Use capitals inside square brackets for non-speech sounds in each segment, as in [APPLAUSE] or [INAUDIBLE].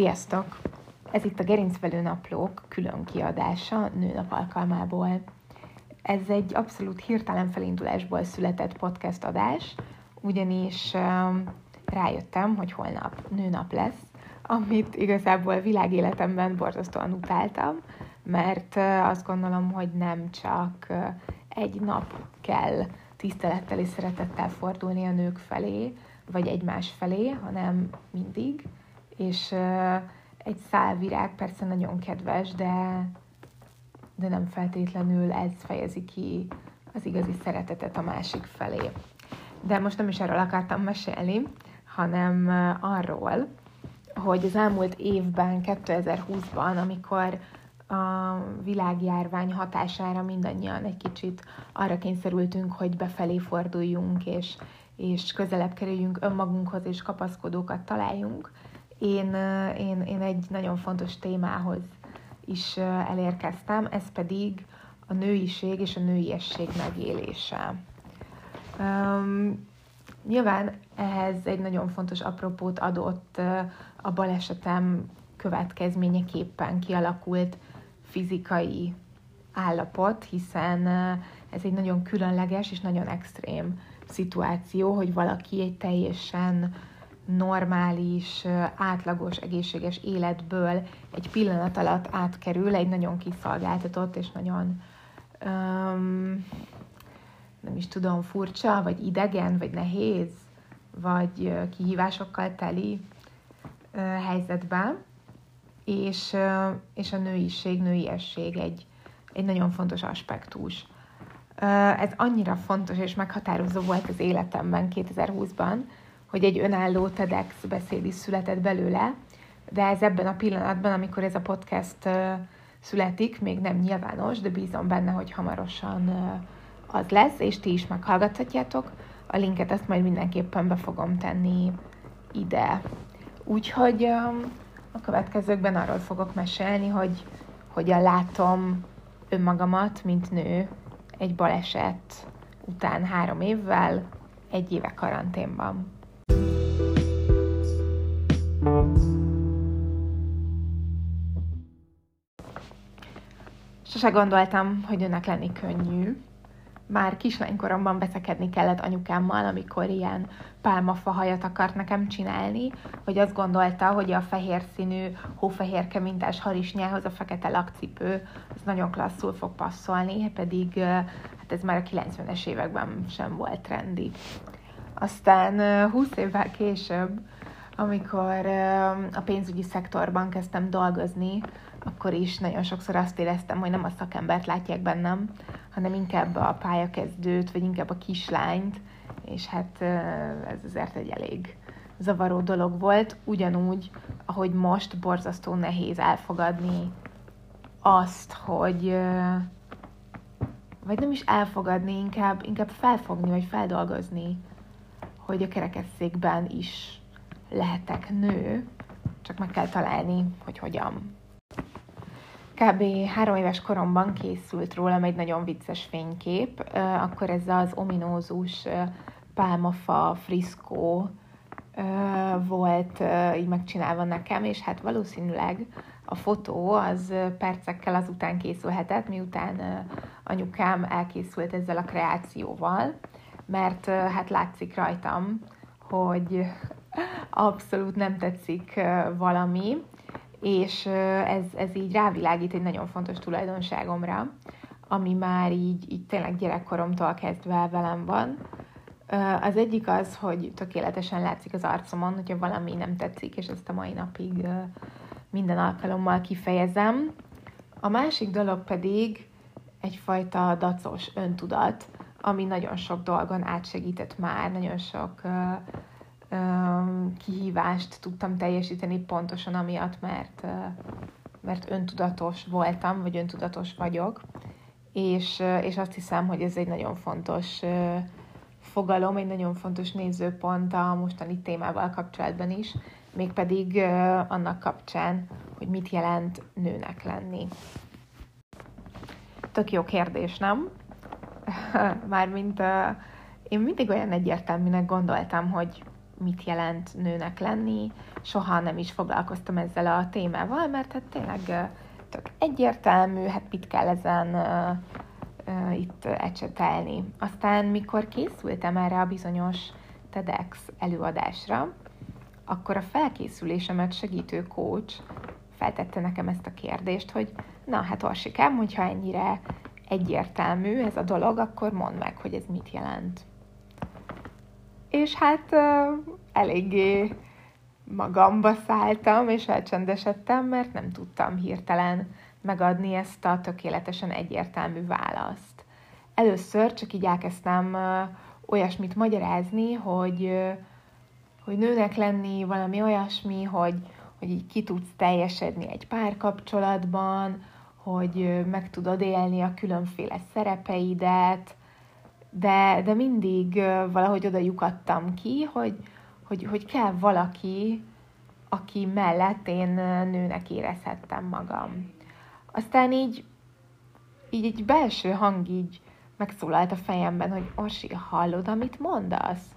Sziasztok! Ez itt a Gerincvelő Naplók külön kiadása nőnap alkalmából. Ez egy abszolút hirtelen felindulásból született podcast adás, ugyanis rájöttem, hogy holnap nőnap lesz, amit igazából világéletemben borzasztóan utáltam, mert azt gondolom, hogy nem csak egy nap kell tisztelettel és szeretettel fordulni a nők felé, vagy egymás felé, hanem mindig, és egy szálvirág persze nagyon kedves, de, de nem feltétlenül ez fejezi ki az igazi szeretetet a másik felé. De most nem is erről akartam mesélni, hanem arról, hogy az elmúlt évben, 2020-ban, amikor a világjárvány hatására mindannyian egy kicsit arra kényszerültünk, hogy befelé forduljunk, és, és közelebb kerüljünk önmagunkhoz, és kapaszkodókat találjunk, én, én, én egy nagyon fontos témához is elérkeztem, ez pedig a nőiség és a nőiesség megélése. Um, nyilván ehhez egy nagyon fontos apropót adott a balesetem következményeképpen kialakult fizikai állapot, hiszen ez egy nagyon különleges és nagyon extrém szituáció, hogy valaki egy teljesen normális, átlagos, egészséges életből egy pillanat alatt átkerül egy nagyon kiszolgáltatott és nagyon um, nem is tudom, furcsa, vagy idegen, vagy nehéz, vagy kihívásokkal teli uh, helyzetben, és, uh, és a nőiség, nőiesség egy, egy nagyon fontos aspektus. Uh, ez annyira fontos és meghatározó volt az életemben 2020-ban, hogy egy önálló TEDx beszéd is született belőle, de ez ebben a pillanatban, amikor ez a podcast születik, még nem nyilvános, de bízom benne, hogy hamarosan az lesz, és ti is meghallgathatjátok. A linket ezt majd mindenképpen be fogom tenni ide. Úgyhogy a következőkben arról fogok mesélni, hogy hogyan látom önmagamat, mint nő egy baleset után három évvel, egy éve karanténban. Sose gondoltam, hogy önnek lenni könnyű. Már kislánykoromban veszekedni kellett anyukámmal, amikor ilyen pálmafa hajat akart nekem csinálni, hogy azt gondolta, hogy a fehér színű, hófehérke mintás harisnyához a fekete lakcipő az nagyon klasszul fog passzolni, pedig hát ez már a 90-es években sem volt trendi. Aztán 20 évvel később, amikor a pénzügyi szektorban kezdtem dolgozni, akkor is nagyon sokszor azt éreztem, hogy nem a szakembert látják bennem, hanem inkább a pályakezdőt, vagy inkább a kislányt, és hát ez azért egy elég zavaró dolog volt, ugyanúgy, ahogy most borzasztó nehéz elfogadni azt, hogy vagy nem is elfogadni, inkább, inkább felfogni, vagy feldolgozni, hogy a kerekesszékben is lehetek nő, csak meg kell találni, hogy hogyan. Kb. három éves koromban készült rólam egy nagyon vicces fénykép, akkor ez az ominózus pálmafa friszkó volt így megcsinálva nekem, és hát valószínűleg a fotó az percekkel azután készülhetett, miután anyukám elkészült ezzel a kreációval, mert hát látszik rajtam, hogy abszolút nem tetszik valami, és ez, ez így rávilágít egy nagyon fontos tulajdonságomra, ami már így, így tényleg gyerekkoromtól kezdve velem van. Az egyik az, hogy tökéletesen látszik az arcomon, hogyha valami nem tetszik, és ezt a mai napig minden alkalommal kifejezem. A másik dolog pedig egyfajta dacos öntudat, ami nagyon sok dolgon átsegített már, nagyon sok kihívást tudtam teljesíteni pontosan amiatt, mert, mert öntudatos voltam, vagy öntudatos vagyok, és, és azt hiszem, hogy ez egy nagyon fontos fogalom, egy nagyon fontos nézőpont a mostani témával kapcsolatban is, mégpedig annak kapcsán, hogy mit jelent nőnek lenni. Tök jó kérdés, nem? [LAUGHS] Mármint én mindig olyan egyértelműnek gondoltam, hogy mit jelent nőnek lenni, soha nem is foglalkoztam ezzel a témával, mert hát tényleg tök egyértelmű, hát mit kell ezen uh, uh, itt ecsetelni. Aztán, mikor készültem erre a bizonyos TEDx előadásra, akkor a felkészülésemet segítő coach feltette nekem ezt a kérdést, hogy na hát Orsikám, hogyha ennyire egyértelmű ez a dolog, akkor mondd meg, hogy ez mit jelent. És hát eléggé magamba szálltam, és elcsendesedtem, mert nem tudtam hirtelen megadni ezt a tökéletesen egyértelmű választ. Először csak így elkezdtem olyasmit magyarázni, hogy, hogy nőnek lenni valami olyasmi, hogy, hogy így ki tudsz teljesedni egy párkapcsolatban, hogy meg tudod élni a különféle szerepeidet, de, de mindig valahogy oda lyukadtam ki, hogy, hogy, hogy kell valaki, aki mellett én nőnek érezhettem magam. Aztán így, így egy belső hang így megszólalt a fejemben, hogy Orsi, hallod, amit mondasz?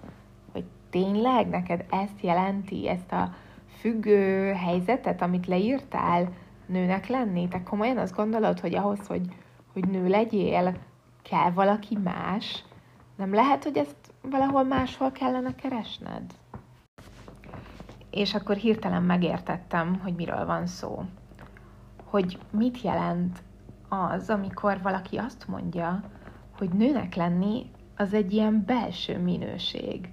Hogy tényleg neked ezt jelenti, ezt a függő helyzetet, amit leírtál, nőnek lenni? Te komolyan azt gondolod, hogy ahhoz, hogy, hogy nő legyél, kell valaki más? Nem lehet, hogy ezt valahol máshol kellene keresned? És akkor hirtelen megértettem, hogy miről van szó. Hogy mit jelent az, amikor valaki azt mondja, hogy nőnek lenni az egy ilyen belső minőség.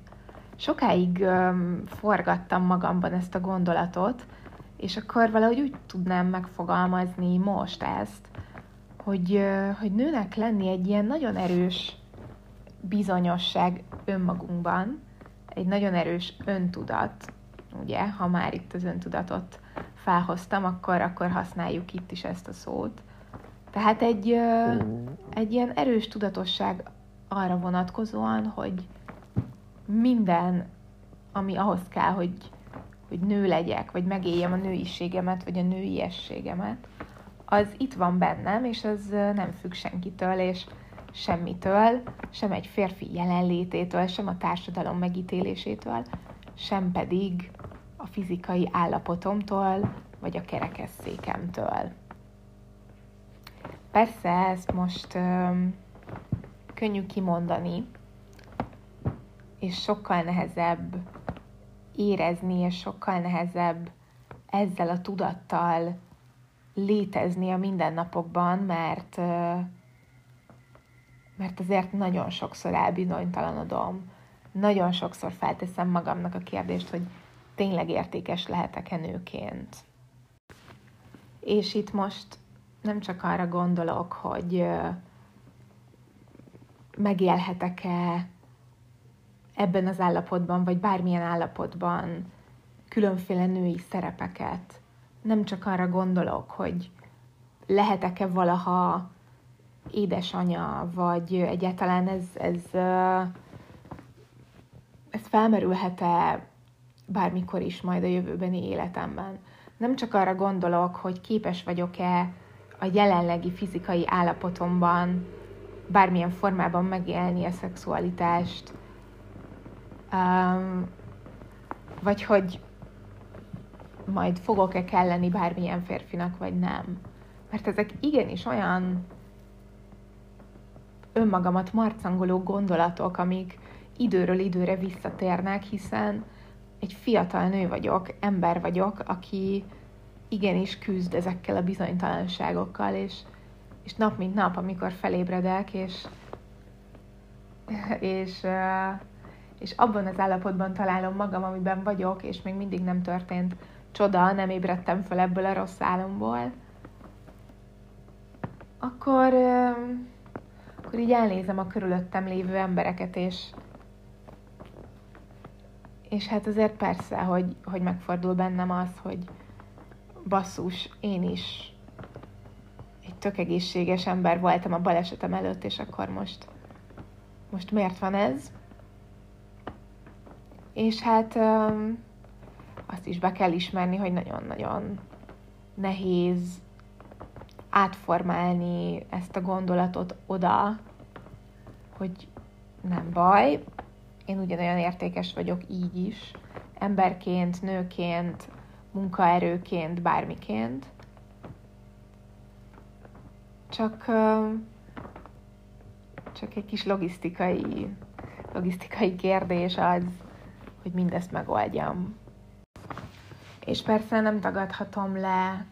Sokáig öm, forgattam magamban ezt a gondolatot, és akkor valahogy úgy tudnám megfogalmazni most ezt, hogy, hogy nőnek lenni egy ilyen nagyon erős bizonyosság önmagunkban, egy nagyon erős öntudat, ugye, ha már itt az öntudatot felhoztam, akkor, akkor használjuk itt is ezt a szót. Tehát egy, egy ilyen erős tudatosság arra vonatkozóan, hogy minden, ami ahhoz kell, hogy hogy nő legyek, vagy megéljem a nőiségemet, vagy a nőiességemet, az itt van bennem, és az nem függ senkitől, és semmitől, sem egy férfi jelenlététől, sem a társadalom megítélésétől, sem pedig a fizikai állapotomtól, vagy a kerekesszékemtől. Persze ezt most öm, könnyű kimondani, és sokkal nehezebb érezni, és sokkal nehezebb ezzel a tudattal létezni a mindennapokban, mert, mert azért nagyon sokszor elbizonytalanodom, nagyon sokszor felteszem magamnak a kérdést, hogy tényleg értékes lehetek-e nőként. És itt most nem csak arra gondolok, hogy megélhetek-e ebben az állapotban, vagy bármilyen állapotban különféle női szerepeket. Nem csak arra gondolok, hogy lehetek-e valaha édesanya, vagy egyáltalán ez, ez, ez felmerülhet-e bármikor is majd a jövőbeni életemben. Nem csak arra gondolok, hogy képes vagyok-e a jelenlegi fizikai állapotomban bármilyen formában megélni a szexualitást, vagy hogy majd fogok-e kelleni bármilyen férfinak, vagy nem. Mert ezek igenis olyan önmagamat marcangoló gondolatok, amik időről időre visszatérnek, hiszen egy fiatal nő vagyok, ember vagyok, aki igenis küzd ezekkel a bizonytalanságokkal, és, és nap mint nap, amikor felébredek, és, és és abban az állapotban találom magam, amiben vagyok, és még mindig nem történt csoda, nem ébredtem fel ebből a rossz álomból, akkor, akkor így elnézem a körülöttem lévő embereket, és, és hát azért persze, hogy, hogy megfordul bennem az, hogy basszus, én is egy tök egészséges ember voltam a balesetem előtt, és akkor most, most miért van ez? És hát azt is be kell ismerni, hogy nagyon-nagyon nehéz átformálni ezt a gondolatot oda, hogy nem baj, én ugyanolyan értékes vagyok így is, emberként, nőként, munkaerőként, bármiként. Csak, csak egy kis logisztikai, logisztikai kérdés az, hogy mindezt megoldjam. És persze nem tagadhatom le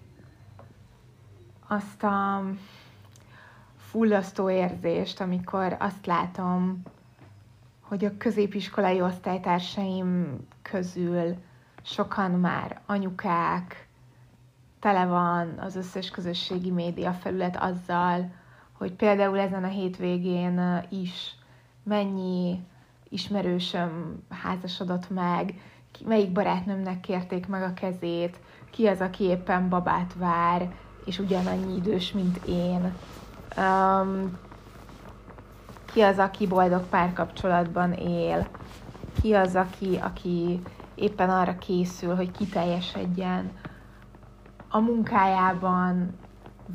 azt a fullasztó érzést, amikor azt látom, hogy a középiskolai osztálytársaim közül sokan már anyukák, tele van az összes közösségi média felület azzal, hogy például ezen a hétvégén is mennyi ismerősöm házasodott meg, melyik barátnőmnek kérték meg a kezét, ki az, aki éppen babát vár, és ugyanannyi idős, mint én. Um, ki az, aki boldog párkapcsolatban él, ki az, aki, aki éppen arra készül, hogy kiteljesedjen a munkájában,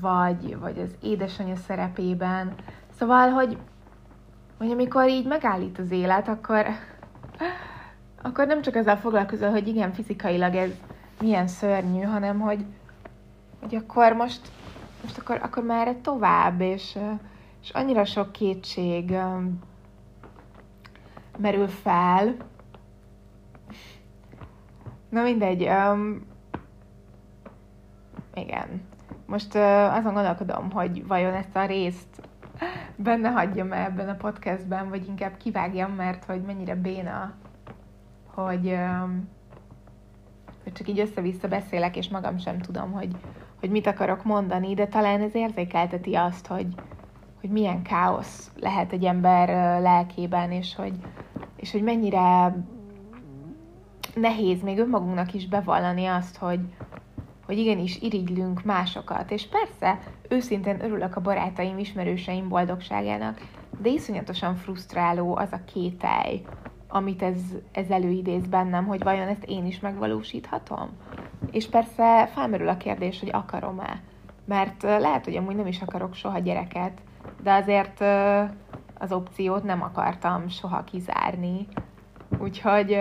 vagy, vagy az édesanyja szerepében. Szóval, hogy, hogy amikor így megállít az élet, akkor, akkor nem csak ezzel foglalkozol, hogy igen, fizikailag ez milyen szörnyű, hanem hogy, hogy akkor most, most akkor, akkor már tovább, és, és annyira sok kétség merül fel. Na mindegy, um, igen. Most uh, azon gondolkodom, hogy vajon ezt a részt benne hagyjam-e ebben a podcastben, vagy inkább kivágjam, mert hogy mennyire béna, hogy, hogy csak így össze-vissza beszélek, és magam sem tudom, hogy, hogy mit akarok mondani, de talán ez érzékelteti azt, hogy, hogy milyen káosz lehet egy ember lelkében, és hogy, és hogy mennyire nehéz még önmagunknak is bevallani azt, hogy, hogy igenis irigylünk másokat. És persze, őszintén örülök a barátaim, ismerőseim boldogságának, de iszonyatosan frusztráló az a kételj, amit ez, ez előidéz bennem, hogy vajon ezt én is megvalósíthatom. És persze felmerül a kérdés, hogy akarom-e. Mert lehet, hogy amúgy nem is akarok soha gyereket, de azért az opciót nem akartam soha kizárni. Úgyhogy,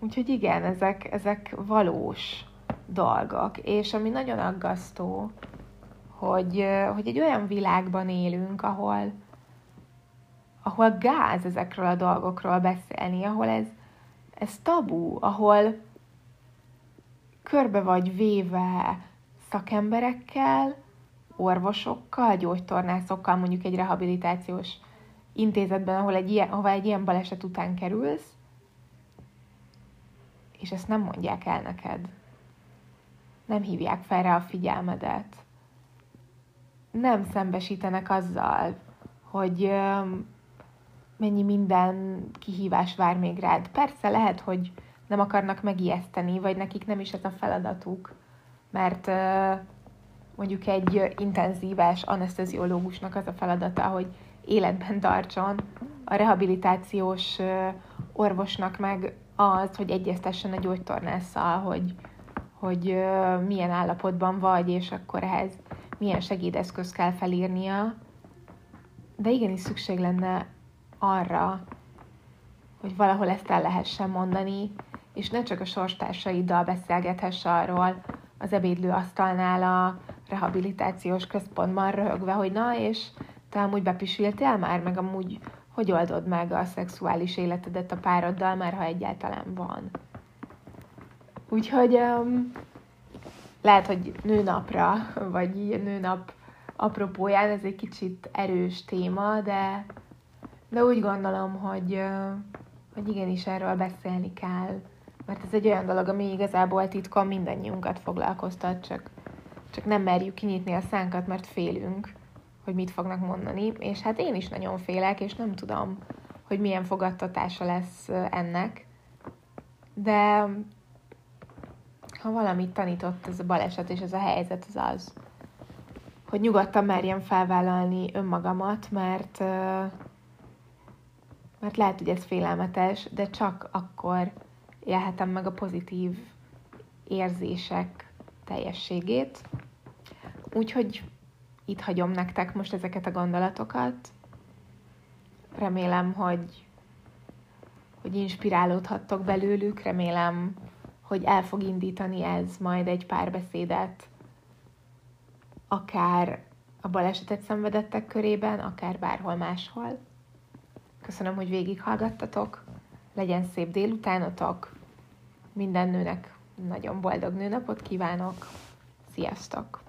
úgyhogy igen, ezek, ezek valós dolgok. És ami nagyon aggasztó, hogy, hogy egy olyan világban élünk, ahol, ahol gáz ezekről a dolgokról beszélni, ahol ez, ez tabu, ahol körbe vagy véve szakemberekkel, orvosokkal, gyógytornászokkal, mondjuk egy rehabilitációs intézetben, ahol egy ilyen, ahova egy ilyen baleset után kerülsz, és ezt nem mondják el neked. Nem hívják fel rá a figyelmedet. Nem szembesítenek azzal, hogy mennyi minden kihívás vár még rád. Persze lehet, hogy nem akarnak megijeszteni, vagy nekik nem is ez a feladatuk, mert mondjuk egy intenzíves anesteziológusnak az a feladata, hogy életben tartson, a rehabilitációs orvosnak meg az, hogy egyeztessen a gyógytornásszal, hogy, hogy milyen állapotban vagy, és akkor ehhez milyen segédeszköz kell felírnia. De igenis szükség lenne arra, hogy valahol ezt el lehessen mondani, és ne csak a sorstársaidal beszélgethess arról az ebédlőasztalnál a rehabilitációs központban röhögve, hogy na, és te amúgy bepisültél már, meg amúgy hogy oldod meg a szexuális életedet a pároddal, már ha egyáltalán van. Úgyhogy um, lehet, hogy nőnapra, vagy nőnap apropóján ez egy kicsit erős téma, de, de úgy gondolom, hogy, hogy igenis erről beszélni kell, mert ez egy olyan dolog, ami igazából titkon mindannyiunkat foglalkoztat, csak, csak nem merjük kinyitni a szánkat, mert félünk, hogy mit fognak mondani, és hát én is nagyon félek, és nem tudom, hogy milyen fogadtatása lesz ennek, de ha valamit tanított ez a baleset és ez a helyzet, az az, hogy nyugodtan merjem felvállalni önmagamat, mert, mert lehet, hogy ez félelmetes, de csak akkor élhetem meg a pozitív érzések teljességét. Úgyhogy itt hagyom nektek most ezeket a gondolatokat. Remélem, hogy, hogy inspirálódhattok belőlük. Remélem, hogy el fog indítani ez majd egy párbeszédet, akár a balesetet szenvedettek körében, akár bárhol máshol. Köszönöm, hogy végighallgattatok. Legyen szép délutánotok. Minden nőnek nagyon boldog nőnapot kívánok. Sziasztok!